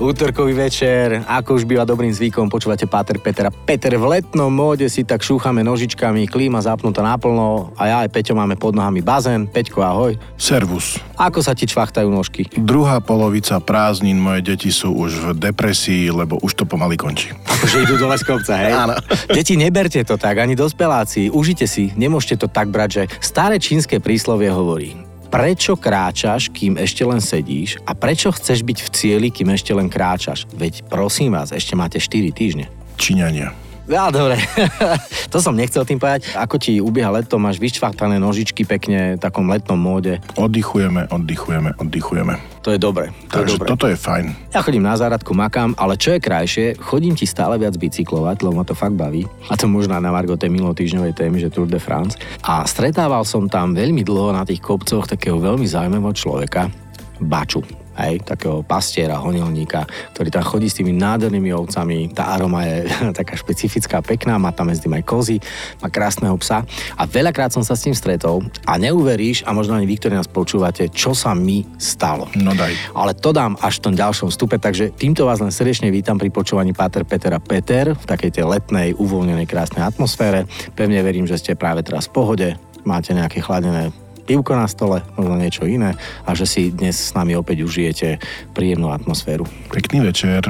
Útorkový večer, ako už býva dobrým zvykom, počúvate Páter Peter a Peter v letnom móde si tak šúchame nožičkami, klíma zapnutá naplno a ja aj Peťo máme pod nohami bazén. Peťko, ahoj. Servus. Ako sa ti čvachtajú nožky? Druhá polovica prázdnin, moje deti sú už v depresii, lebo už to pomaly končí. Akože idú dole z kopca, hej? Áno. Deti, neberte to tak, ani dospeláci. Užite si, nemôžete to tak brať, že staré čínske príslovie hovorí prečo kráčaš, kým ešte len sedíš a prečo chceš byť v cieli, kým ešte len kráčaš. Veď prosím vás, ešte máte 4 týždne. Číňania. Ja, dobre. to som nechcel tým povedať. Ako ti ubieha leto, máš vyščvachtané nožičky pekne v takom letnom móde. Oddychujeme, oddychujeme, oddychujeme. To je dobre. To Takže je dobre. toto je fajn. Ja chodím na záradku, makám, ale čo je krajšie, chodím ti stále viac bicyklovať, lebo ma to fakt baví. A to možno na Margo tej minulotýždňovej témy, že Tour de France. A stretával som tam veľmi dlho na tých kopcoch takého veľmi zaujímavého človeka, Baču hej, takého pastiera, honilníka, ktorý tam chodí s tými nádhernými ovcami. Tá aroma je taká špecifická, pekná, má tam medzi tým aj kozy, má krásneho psa. A veľakrát som sa s tým stretol a neuveríš, a možno ani vy, ktorí nás počúvate, čo sa mi stalo. No daj. Ale to dám až v tom ďalšom stupe, takže týmto vás len srdečne vítam pri počúvaní Páter Peter a Peter v takej tej letnej, uvoľnenej, krásnej atmosfére. Pevne verím, že ste práve teraz v pohode, máte nejaké chladené pivko na stole, možno niečo iné a že si dnes s nami opäť užijete príjemnú atmosféru. Pekný večer.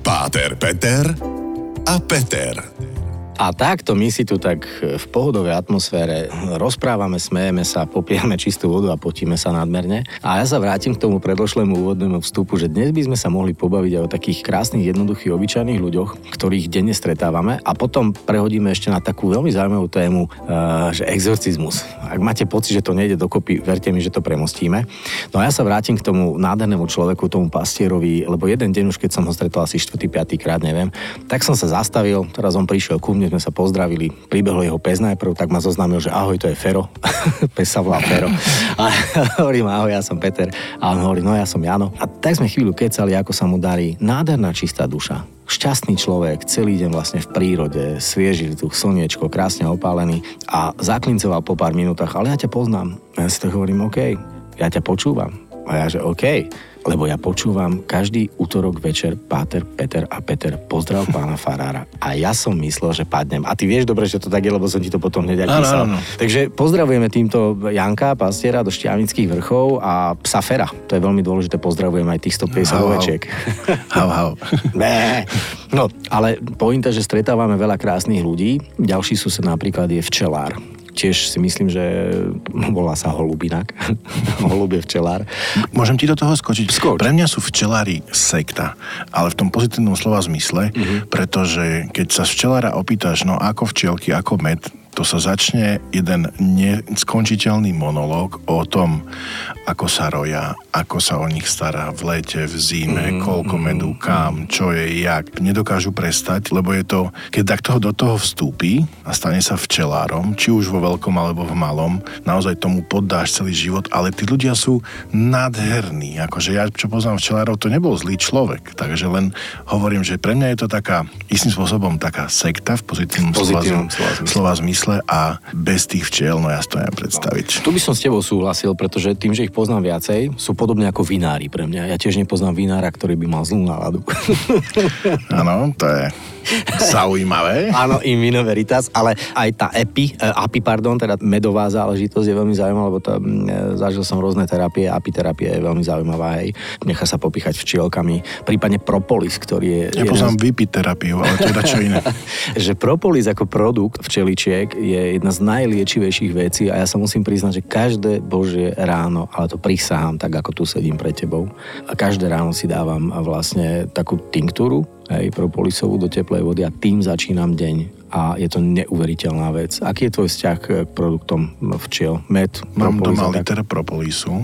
Páter, Peter a Peter. A takto my si tu tak v pohodovej atmosfére rozprávame, smejeme sa, popijame čistú vodu a potíme sa nadmerne. A ja sa vrátim k tomu predlošlému úvodnému vstupu, že dnes by sme sa mohli pobaviť aj o takých krásnych, jednoduchých, obyčajných ľuďoch, ktorých denne stretávame a potom prehodíme ešte na takú veľmi zaujímavú tému, uh, že exorcizmus. Ak máte pocit, že to nejde dokopy, verte mi, že to premostíme. No a ja sa vrátim k tomu nádhernému človeku, tomu pastierovi, lebo jeden deň už, keď som ho stretol asi 4. 5. krát, neviem, tak som sa zastavil, teraz on prišiel ku mne, sme sa pozdravili, pribehol jeho pes najprv, tak ma zoznámil, že ahoj, to je Fero. pes sa volá Fero. A hovorím, ahoj, ja som Peter. A on hovorí, no ja som Jano. A tak sme chvíľu kecali, ako sa mu darí. Nádherná čistá duša šťastný človek, celý deň vlastne v prírode, svieži tu slniečko, krásne opálený a zaklincoval po pár minútach, ale ja ťa poznám. A ja si to hovorím, OK, ja ťa počúvam. A ja, že OK, lebo ja počúvam každý útorok večer Páter, Peter a Peter. Pozdrav pána Farára. A ja som myslel, že padnem. A ty vieš dobre, že to tak je, lebo som ti to potom hneď písal. Áno, áno. Takže pozdravujeme týmto Janka, pastiera do Šťavnických vrchov a psa Fera. To je veľmi dôležité, pozdravujem aj tých 150 Hau, hau. ovečiek. Hau, hau. No, ale pointa, že stretávame veľa krásnych ľudí. Ďalší sused napríklad je včelár. Tiež si myslím, že volá sa holubinak. Holub je včelár. Môžem ti do toho skočiť? Skoč. Pre mňa sú včelári sekta, ale v tom pozitívnom slova zmysle, Mhm. pretože keď sa včelára opýtaš, no ako včielky, ako med, to sa začne jeden neskončiteľný monológ o tom, ako sa roja, ako sa o nich stará v lete, v zime, mm, koľko medu, kam, čo je, jak. Nedokážu prestať, lebo je to, keď tak toho do toho vstúpi a stane sa včelárom, či už vo veľkom alebo v malom, naozaj tomu poddáš celý život, ale tí ľudia sú nádherní. Akože ja, čo poznám včelárov, to nebol zlý človek. Takže len hovorím, že pre mňa je to taká, istým spôsobom taká sekta v pozitívnom, pozitívnom slova, slova zmysle. Zmysle a bez tých včiel, no ja si to neviem predstaviť. Tu by som s tebou súhlasil, pretože tým, že ich poznám viacej, sú podobne ako vinári pre mňa. Ja tiež nepoznám vinára, ktorý by mal zlú náladu. Áno, to je zaujímavé. Áno, in vino veritas, ale aj tá epi, eh, api, pardon, teda medová záležitosť je veľmi zaujímavá, lebo to, mm, zažil som rôzne terapie, apiterapia je veľmi zaujímavá, hej. Nechá sa popichať včielkami, prípadne propolis, ktorý je... Ja poznám z- vypiť terapiu, ale to je čo iné. že propolis ako produkt včeličiek je jedna z najliečivejších vecí a ja sa musím priznať, že každé božie ráno, ale to prisahám tak, ako tu sedím pred tebou, a každé ráno si dávam vlastne takú tinktúru, hej, propolisovú do teplej vody a tým začínam deň. A je to neuveriteľná vec. Aký je tvoj vzťah k produktom včiel? Med, Mám propolis doma tak? liter propolisu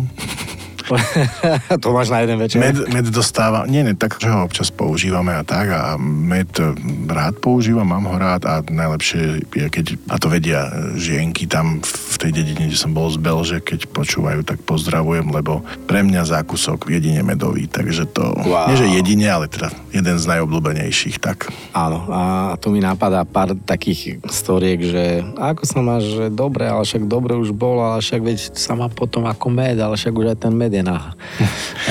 to máš na jeden večer. Med, med dostáva, nie, nie, tak, že ho občas používame a tak a med rád používam, mám ho rád a najlepšie je, keď, a to vedia žienky tam v tej dedine, kde som bol z Belže, keď počúvajú, tak pozdravujem, lebo pre mňa zákusok jedine medový, takže to, wow. nie že jedine, ale teda jeden z najobľúbenejších, tak. Áno, a tu mi napadá pár takých storiek, že ako sa máš, že dobre, ale však dobre už bol, ale však veď sa má potom ako med, ale však už aj ten med na...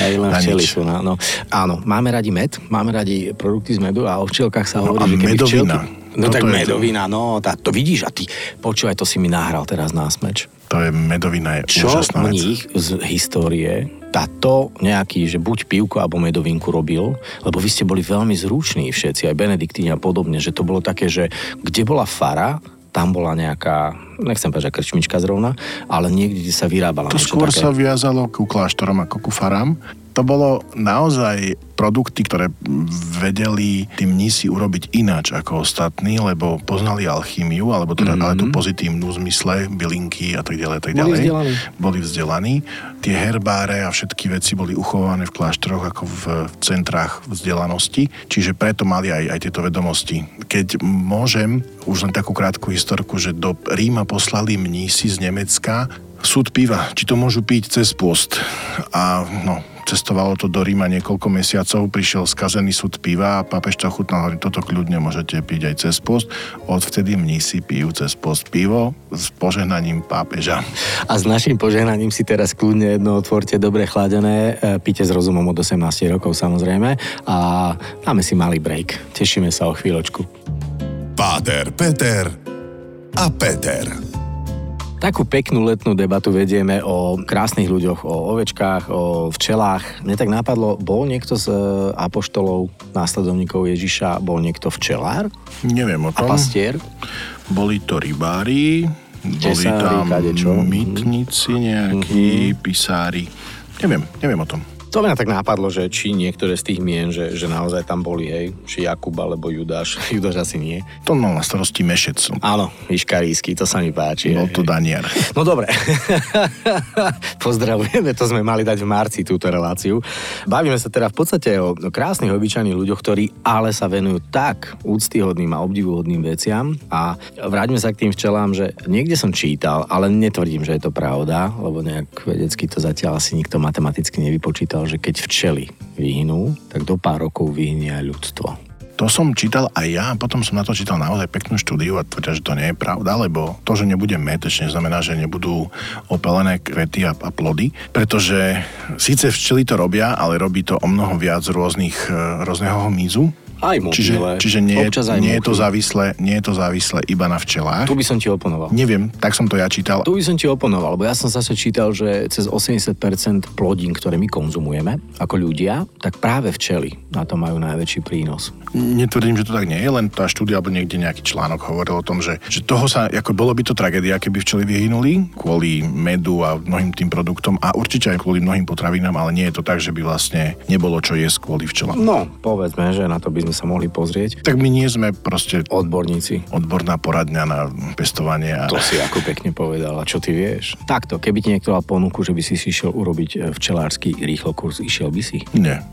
Aj len včely sú na... No. Áno, máme radi med, máme radi produkty z medu a o včelkách sa hovorí, no, že keby medovina. včelky... No Toto tak medovina, to. no, tá, to vidíš a ty, počúvaj, to si mi nahral teraz na smeč. To je medovina, je Čo úžasná mních z histórie táto nejaký, že buď pivko alebo medovinku robil, lebo vy ste boli veľmi zruční všetci, aj Benediktíni a podobne, že to bolo také, že kde bola fara, tam bola nejaká, nechcem povedať, že krčmička zrovna, ale niekde, kde sa vyrábala To skôr také. sa viazalo ku kláštorom ako ku farám. To bolo naozaj produkty, ktoré vedeli tí mnísi urobiť ináč ako ostatní, lebo poznali alchýmiu, alebo teda, mm-hmm. ale tú pozitívnu zmysle, bylinky a tak ďalej, tak ďalej. Boli vzdelaní. Boli vzdelaní. Tie herbáre a všetky veci boli uchované v kláštoroch ako v centrách vzdelanosti, čiže preto mali aj, aj tieto vedomosti. Keď môžem, už len takú krátku historku, že do Ríma poslali mnísi z Nemecka súd piva, či to môžu piť cez post. A no, cestovalo to do Ríma niekoľko mesiacov, prišiel skazený súd piva a pápež to chutnal, hovorí, toto kľudne môžete piť aj cez post. Odvtedy mnísi pijú cez post pivo s požehnaním pápeža. A s našim požehnaním si teraz kľudne jedno otvorte dobre chladené, e, píte s rozumom od 18 rokov samozrejme a dáme si malý break. Tešíme sa o chvíľočku. Páter, Peter a Peter. Takú peknú letnú debatu vedieme o krásnych ľuďoch, o ovečkách, o včelách. Mne tak napadlo, bol niekto z e, apoštolov, následovníkov Ježiša, bol niekto včelár? Neviem o tom. A pastier? Boli to rybári, boli tam kadečo. mytnici nejakí, mm-hmm. pisári. Neviem, neviem o tom. To mňa tak nápadlo, že či niektoré z tých mien, že, že naozaj tam boli, hej, či Jakub alebo Judáš. Judáš asi nie. To mal na starosti Mešec. Áno, Iškarísky, to sa mi páči. Bol to Danier. No dobre. Pozdravujeme, to sme mali dať v marci túto reláciu. Bavíme sa teda v podstate o krásnych, obyčajných ľuďoch, ktorí ale sa venujú tak úctyhodným a obdivuhodným veciam. A vráťme sa k tým včelám, že niekde som čítal, ale netvrdím, že je to pravda, lebo nejak vedecky to zatiaľ asi nikto matematicky nevypočítal, že keď včely vyhnú, tak do pár rokov vyhnie aj ľudstvo. To som čítal aj ja potom som na to čítal naozaj peknú štúdiu a tvrdia, že to nie je pravda, lebo to, že nebude med, ešte neznamená, že nebudú opelené kvety a, a plody, pretože síce včely to robia, ale robí to o mnoho viac rôznych, e, rôzneho hmyzu, aj mobile. Čiže, čiže nie, aj nie, je to závislé, nie je to závislé iba na včelách. Tu by som ti oponoval. Neviem, tak som to ja čítal. Tu by som ti oponoval, lebo ja som zase čítal, že cez 80% plodín, ktoré my konzumujeme ako ľudia, tak práve včely na to majú najväčší prínos. Netvrdím, že to tak nie je, len tá štúdia alebo niekde nejaký článok hovoril o tom, že, že toho sa, ako bolo by to tragédia, keby včely vyhynuli kvôli medu a mnohým tým produktom a určite aj kvôli mnohým potravinám, ale nie je to tak, že by vlastne nebolo čo jesť kvôli včelám. No, povedzme, že na to by sme sa mohli pozrieť. Tak my nie sme proste odborníci. Odborná poradňa na pestovanie. A... To si ako pekne povedal. A čo ty vieš? Takto, keby ti niekto dal ponuku, že by si si išiel urobiť e, včelársky rýchlo kurz, išiel by si? Nie.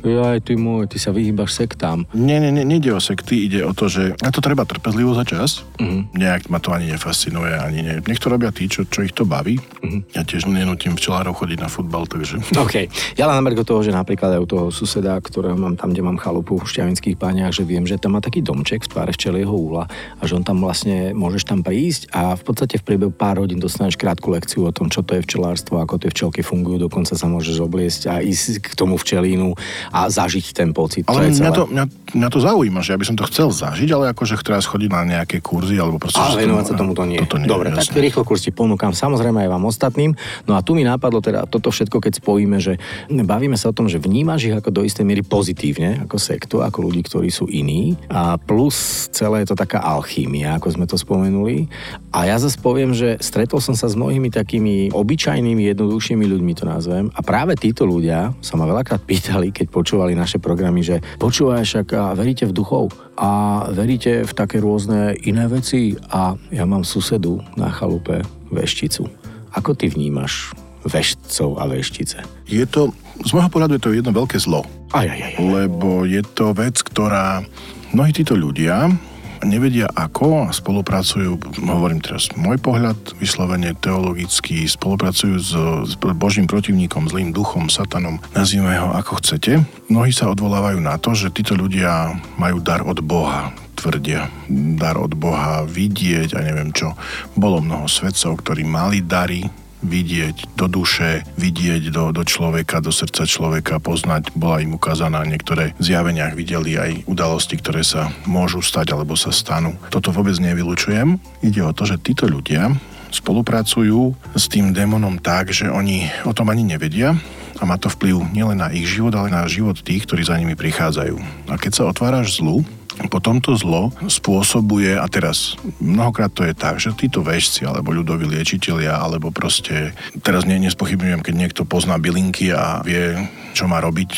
Jaj, ty môj, ty sa vyhýbaš sektám. Nie, nie, nie, nejde o sekty, ide o to, že na to treba trpezlivo za čas. Uh-huh. Nejak ma to ani nefascinuje, ani nie. Nech to robia tí, čo, čo ich to baví. Uh-huh. Ja tiež nenutím včelárov chodiť na futbal, takže... OK. Ja len na toho, že napríklad aj u toho suseda, ktorého mám tam, kde mám chalupu v Šťavinských pániach, že viem, že tam má taký domček v tváre včelieho úla a že on tam vlastne, môžeš tam prísť a v podstate v priebehu pár hodín dostaneš krátku lekciu o tom, čo to je včelárstvo, ako tie včelky fungujú, dokonca sa môžeš obliesť a ísť k tomu včelínu a zažiť ten pocit. Ale to mňa, to, mňa, mňa to zaujíma, že ja by som to chcel zažiť, ale akože teraz chodiť na nejaké kurzy alebo proste... Ale venovať sa tomuto nie. Toto nie Dobre, jasne. tak rýchlo kurz ti ponúkam, samozrejme aj vám ostatným. No a tu mi nápadlo teda toto všetko, keď spojíme, že bavíme sa o tom, že vnímaš ich ako do istej miery pozitívne, ako sektu, ako ľudí, ktorí sú iní. A plus celé je to taká alchímia, ako sme to spomenuli. A ja zase poviem, že stretol som sa s mnohými takými obyčajnými, jednoduchšími ľuďmi, to nazvem. A práve títo ľudia sa ma veľakrát pýtali, keď počúvali naše programy, že počúvaj však a veríte v duchov a veríte v také rôzne iné veci a ja mám susedu na chalupe vešticu. Ako ty vnímaš veštcov a veštice? Je to, z môjho pohľadu je to jedno veľké zlo. Aj, aj, aj, aj. Lebo je to vec, ktorá mnohí títo ľudia nevedia ako a spolupracujú, hovorím teraz môj pohľad, vyslovene teologicky, spolupracujú s, s Božím protivníkom, zlým duchom, satanom, nazvime ho ako chcete. Mnohí sa odvolávajú na to, že títo ľudia majú dar od Boha, tvrdia. Dar od Boha vidieť a neviem čo. Bolo mnoho svedcov, ktorí mali dary, vidieť do duše, vidieť do, do človeka, do srdca človeka, poznať. Bola im ukázaná niektoré zjaveniach, videli aj udalosti, ktoré sa môžu stať alebo sa stanú. Toto vôbec nevylučujem. Ide o to, že títo ľudia spolupracujú s tým démonom tak, že oni o tom ani nevedia a má to vplyv nielen na ich život, ale na život tých, ktorí za nimi prichádzajú. A keď sa otváraš zlu, potom to zlo spôsobuje, a teraz mnohokrát to je tak, že títo väžci alebo ľudoví liečitelia, alebo proste, teraz nie, nespochybňujem, keď niekto pozná bylinky a vie, čo má robiť,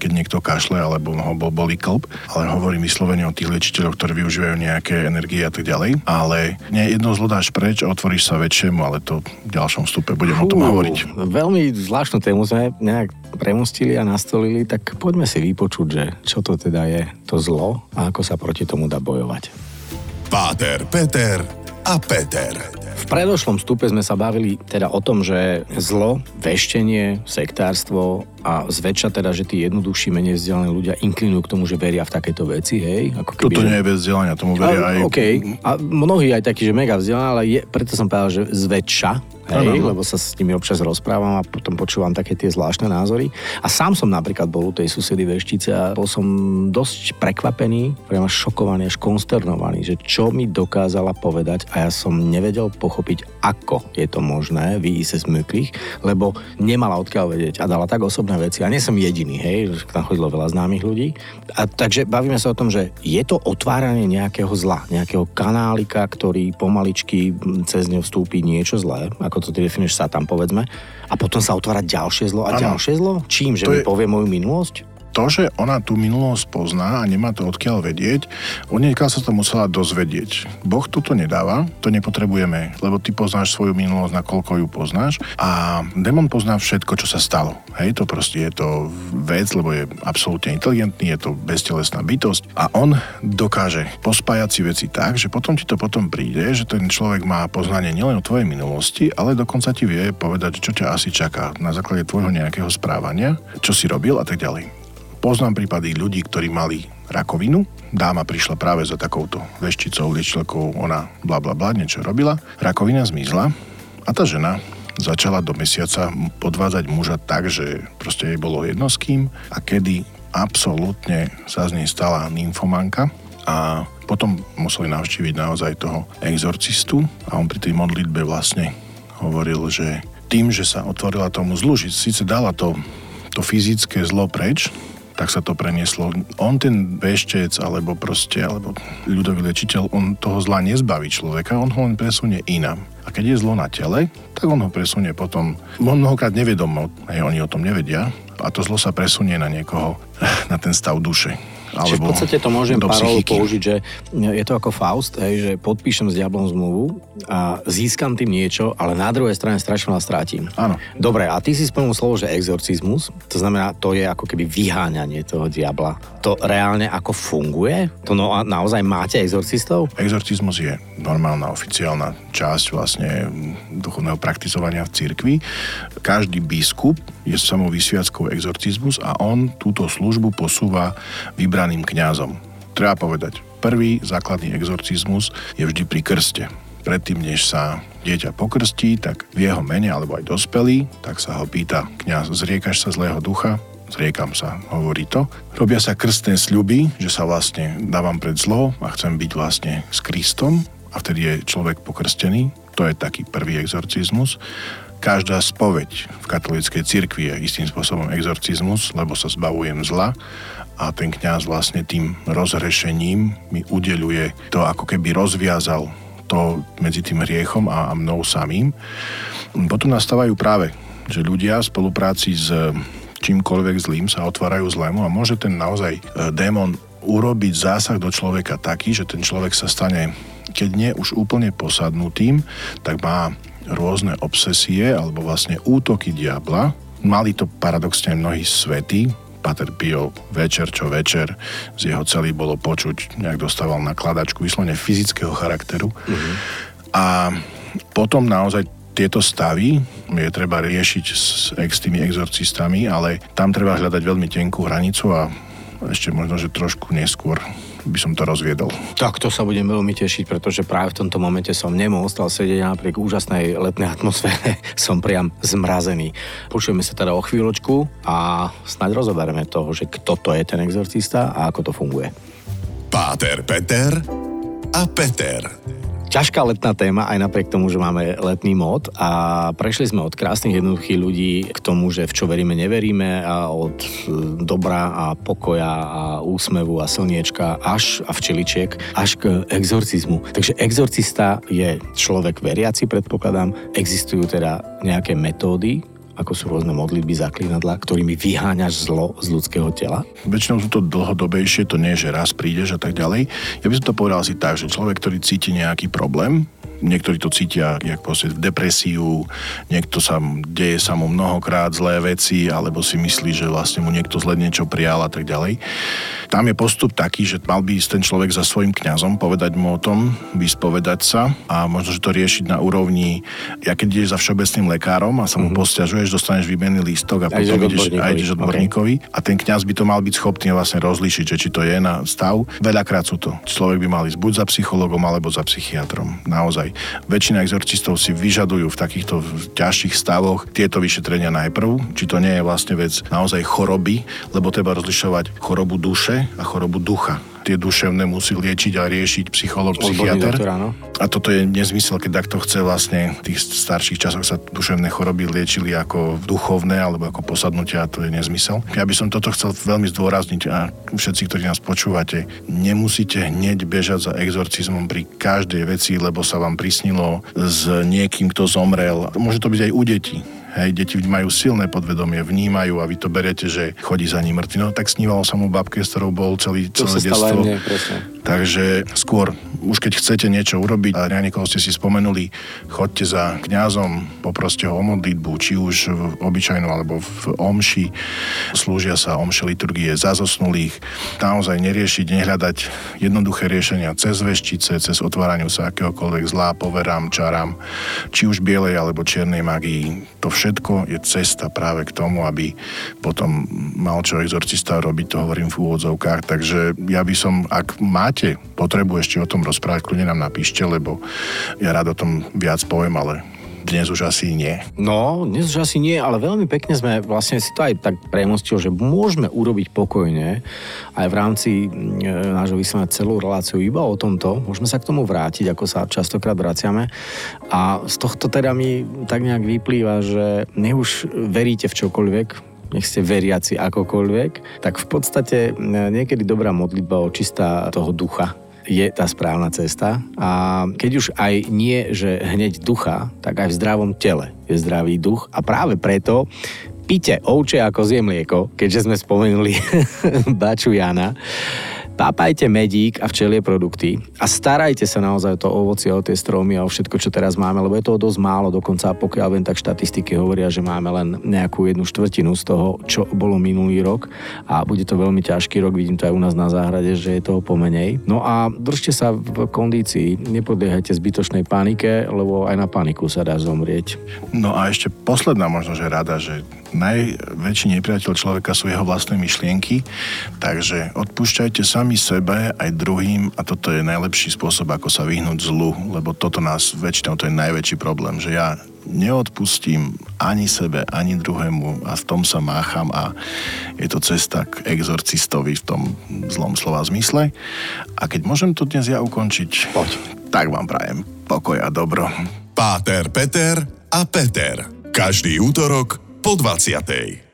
keď niekto kašle alebo ho bol, boli klb, ale hovorím vyslovene o tých liečiteľoch, ktorí využívajú nejaké energie a tak ďalej. Ale nie jedno zlo dáš preč a otvoríš sa väčšiemu, ale to v ďalšom stupe budem Fú, o tom hovoriť. Veľmi zvláštnu tému sme nejak premustili a nastolili, tak poďme si vypočuť, že čo to teda je to zlo a ako sa proti tomu dá bojovať. Páter, Peter a Peter. V predošlom stupe sme sa bavili teda o tom, že zlo, veštenie, sektárstvo a zväčša teda, že tí jednoduchší, menej vzdelaní ľudia inklinujú k tomu, že veria v takéto veci, hej? Ako keby, Toto že... nie je bez vzdelania, tomu veria a, aj... OK, a mnohí aj takí, že mega vzdelaní, ale je, preto som povedal, že zväčša, Hej, ano. lebo sa s nimi občas rozprávam a potom počúvam také tie zvláštne názory. A sám som napríklad bol u tej susedy veštice a bol som dosť prekvapený, priamo šokovaný, až konsternovaný, že čo mi dokázala povedať a ja som nevedel pochopiť, ako je to možné vyísť z mŕtvych, lebo nemala odkiaľ vedieť a dala tak osobné veci. A nie som jediný, hej, tam chodilo veľa známych ľudí. A takže bavíme sa o tom, že je to otváranie nejakého zla, nejakého kanálika, ktorý pomaličky cez ňo vstúpi niečo zlé, ako to ty definuješ tam povedzme, a potom sa otvára ďalšie zlo a ano. ďalšie zlo? Čím? Že to mi je... povie moju minulosť? To, že ona tú minulosť pozná a nemá to odkiaľ vedieť, niekiaľ sa to musela dozvedieť. Boh toto nedáva, to nepotrebujeme, lebo ty poznáš svoju minulosť, nakoľko ju poznáš a démon pozná všetko, čo sa stalo. Hej, to proste je to vec, lebo je absolútne inteligentný, je to beztelesná bytosť a on dokáže pospájať si veci tak, že potom ti to potom príde, že ten človek má poznanie nielen o tvojej minulosti, ale dokonca ti vie povedať, čo ťa asi čaká na základe tvojho nejakého správania, čo si robil a tak ďalej. Poznám prípady ľudí, ktorí mali rakovinu. Dáma prišla práve za takouto vešticou, liečiteľkou, ona bla bla bla, niečo robila. Rakovina zmizla a tá žena začala do mesiaca podvádzať muža tak, že proste jej bolo jedno s kým a kedy absolútne sa z nej stala nymfomanka a potom museli navštíviť naozaj toho exorcistu a on pri tej modlitbe vlastne hovoril, že tým, že sa otvorila tomu zlu, síce dala to, to fyzické zlo preč, tak sa to prenieslo. On ten veštec, alebo proste, alebo ľudový liečiteľ, on toho zla nezbaví človeka, on ho len presunie inám. A keď je zlo na tele, tak on ho presunie potom, on mnohokrát nevedomo, aj oni o tom nevedia, a to zlo sa presunie na niekoho, na ten stav duše. Čiže v podstate to môžem parolu použiť, že je to ako Faust, hej, že podpíšem s diablom zmluvu a získam tým niečo, ale na druhej strane strašne veľa strátim. Áno. Dobre, a ty si spomenul slovo, že exorcizmus, to znamená, to je ako keby vyháňanie toho diabla. To reálne ako funguje? To no, naozaj máte exorcistov? Exorcizmus je normálna oficiálna časť vlastne duchovného praktizovania v cirkvi. Každý biskup je samou exorcizmus a on túto službu posúva vybraným kňazom. Treba povedať, prvý základný exorcizmus je vždy pri krste. Predtým, než sa dieťa pokrstí, tak v jeho mene, alebo aj dospelý, tak sa ho pýta kňaz, zriekaš sa zlého ducha? Zriekam sa, hovorí to. Robia sa krstné sľuby, že sa vlastne dávam pred zlo a chcem byť vlastne s Kristom a vtedy je človek pokrstený. To je taký prvý exorcizmus každá spoveď v katolíckej cirkvi je istým spôsobom exorcizmus, lebo sa zbavujem zla a ten kňaz vlastne tým rozhrešením mi udeluje to, ako keby rozviazal to medzi tým hriechom a, mnou samým. Potom nastávajú práve, že ľudia v spolupráci s čímkoľvek zlým sa otvárajú zlému a môže ten naozaj e, démon urobiť zásah do človeka taký, že ten človek sa stane keď nie už úplne posadnutým, tak má rôzne obsesie alebo vlastne útoky diabla. Mali to paradoxne mnohí svety, Pater Pio večer čo večer, z jeho celý bolo počuť, nejak dostával na kladačku vyslovene fyzického charakteru. Mm-hmm. A potom naozaj tieto stavy je treba riešiť s, s tými exorcistami, ale tam treba hľadať veľmi tenkú hranicu a ešte možno, že trošku neskôr by som to rozviedol. Tak to sa budem veľmi tešiť, pretože práve v tomto momente som nemohol stal sedieť napriek úžasnej letnej atmosfére. som priam zmrazený. Počujeme sa teda o chvíľočku a snáď rozoberieme toho, že kto to je ten exorcista a ako to funguje. Páter Peter a Peter ťažká letná téma, aj napriek tomu, že máme letný mód a prešli sme od krásnych jednoduchých ľudí k tomu, že v čo veríme, neveríme a od e, dobra a pokoja a úsmevu a slniečka až a včeličiek až k exorcizmu. Takže exorcista je človek veriaci, predpokladám. Existujú teda nejaké metódy, ako sú rôzne modlitby, zaklinadla, ktorými vyháňaš zlo z ľudského tela? Väčšinou sú to dlhodobejšie, to nie je, že raz prídeš a tak ďalej. Ja by som to povedal asi tak, že človek, ktorý cíti nejaký problém, niektorí to cítia jak v depresiu, niekto sa deje sa mu mnohokrát zlé veci, alebo si myslí, že vlastne mu niekto zle niečo prijal a tak ďalej. Tam je postup taký, že mal by ísť ten človek za svojim kňazom, povedať mu o tom, vyspovedať sa a možno, že to riešiť na úrovni, ja keď ideš za všeobecným lekárom a sa mu mm-hmm. Posťažuješ, dostaneš výmenný lístok a potom ideš a ideš odborníkovi okay. a ten kňaz by to mal byť schopný vlastne rozlíšiť, že či to je na stav. Veľakrát sú to. Človek by mal ísť buď za psychologom alebo za psychiatrom. Naozaj väčšina exorcistov si vyžadujú v takýchto ťažších stavoch tieto vyšetrenia najprv, či to nie je vlastne vec naozaj choroby, lebo treba rozlišovať chorobu duše a chorobu ducha tie duševné musí liečiť a riešiť psycholog, psychiatr. A toto je nezmysel, keď takto chce vlastne v tých starších časoch sa duševné choroby liečili ako duchovné alebo ako posadnutia a to je nezmysel. Ja by som toto chcel veľmi zdôrazniť a všetci, ktorí nás počúvate, nemusíte hneď bežať za exorcizmom pri každej veci, lebo sa vám prisnilo s niekým, kto zomrel. Môže to byť aj u detí Hej, deti majú silné podvedomie, vnímajú a vy to berete, že chodí za ním mŕtvy. No tak snívalo sa mu babke, s ktorou bol celý, celé detstvo. Mne, Takže skôr, už keď chcete niečo urobiť a na ste si spomenuli, chodte za kňazom, poproste ho o modlitbu, či už v obyčajnom alebo v omši. Slúžia sa omše liturgie za zosnulých. Naozaj neriešiť, nehľadať jednoduché riešenia cez veštice, cez otváraniu sa akéhokoľvek zlá, poverám, čarám, či už bielej alebo čiernej magii. To všetko je cesta práve k tomu, aby potom mal čo exorcista robiť, to hovorím v úvodzovkách. Takže ja by som, ak máte potrebu ešte o tom rozprávať, kľudne nám napíšte, lebo ja rád o tom viac poviem, ale dnes už asi nie. No, dnes už asi nie, ale veľmi pekne sme vlastne si to aj tak premostil, že môžeme urobiť pokojne aj v rámci e, nášho vysielania celú reláciu iba o tomto. Môžeme sa k tomu vrátiť, ako sa častokrát vraciame. A z tohto teda mi tak nejak vyplýva, že nech už veríte v čokoľvek, nech ste veriaci akokoľvek, tak v podstate e, niekedy dobrá modlitba očistá toho ducha, je tá správna cesta. A keď už aj nie, že hneď ducha, tak aj v zdravom tele je zdravý duch. A práve preto pite ovče ako zje mlieko, keďže sme spomenuli Baču Jana Pápajte medík a včelie produkty a starajte sa naozaj o to ovocie, o tie stromy a o všetko, čo teraz máme, lebo je toho dosť málo, dokonca pokiaľ viem, tak štatistiky hovoria, že máme len nejakú jednu štvrtinu z toho, čo bolo minulý rok a bude to veľmi ťažký rok, vidím to aj u nás na záhrade, že je toho pomenej. No a držte sa v kondícii, nepodliehajte zbytočnej panike, lebo aj na paniku sa dá zomrieť. No a ešte posledná možno, že rada, že najväčší nepriateľ človeka sú jeho vlastné myšlienky, takže odpúšťajte sami sebe aj druhým a toto je najlepší spôsob, ako sa vyhnúť zlu, lebo toto nás väčšinou to je najväčší problém, že ja neodpustím ani sebe, ani druhému a v tom sa mácham a je to cesta k exorcistovi v tom zlom slova zmysle. A keď môžem to dnes ja ukončiť, Poď. tak vám prajem pokoj a dobro. Páter, Peter a Peter. Každý útorok po 20.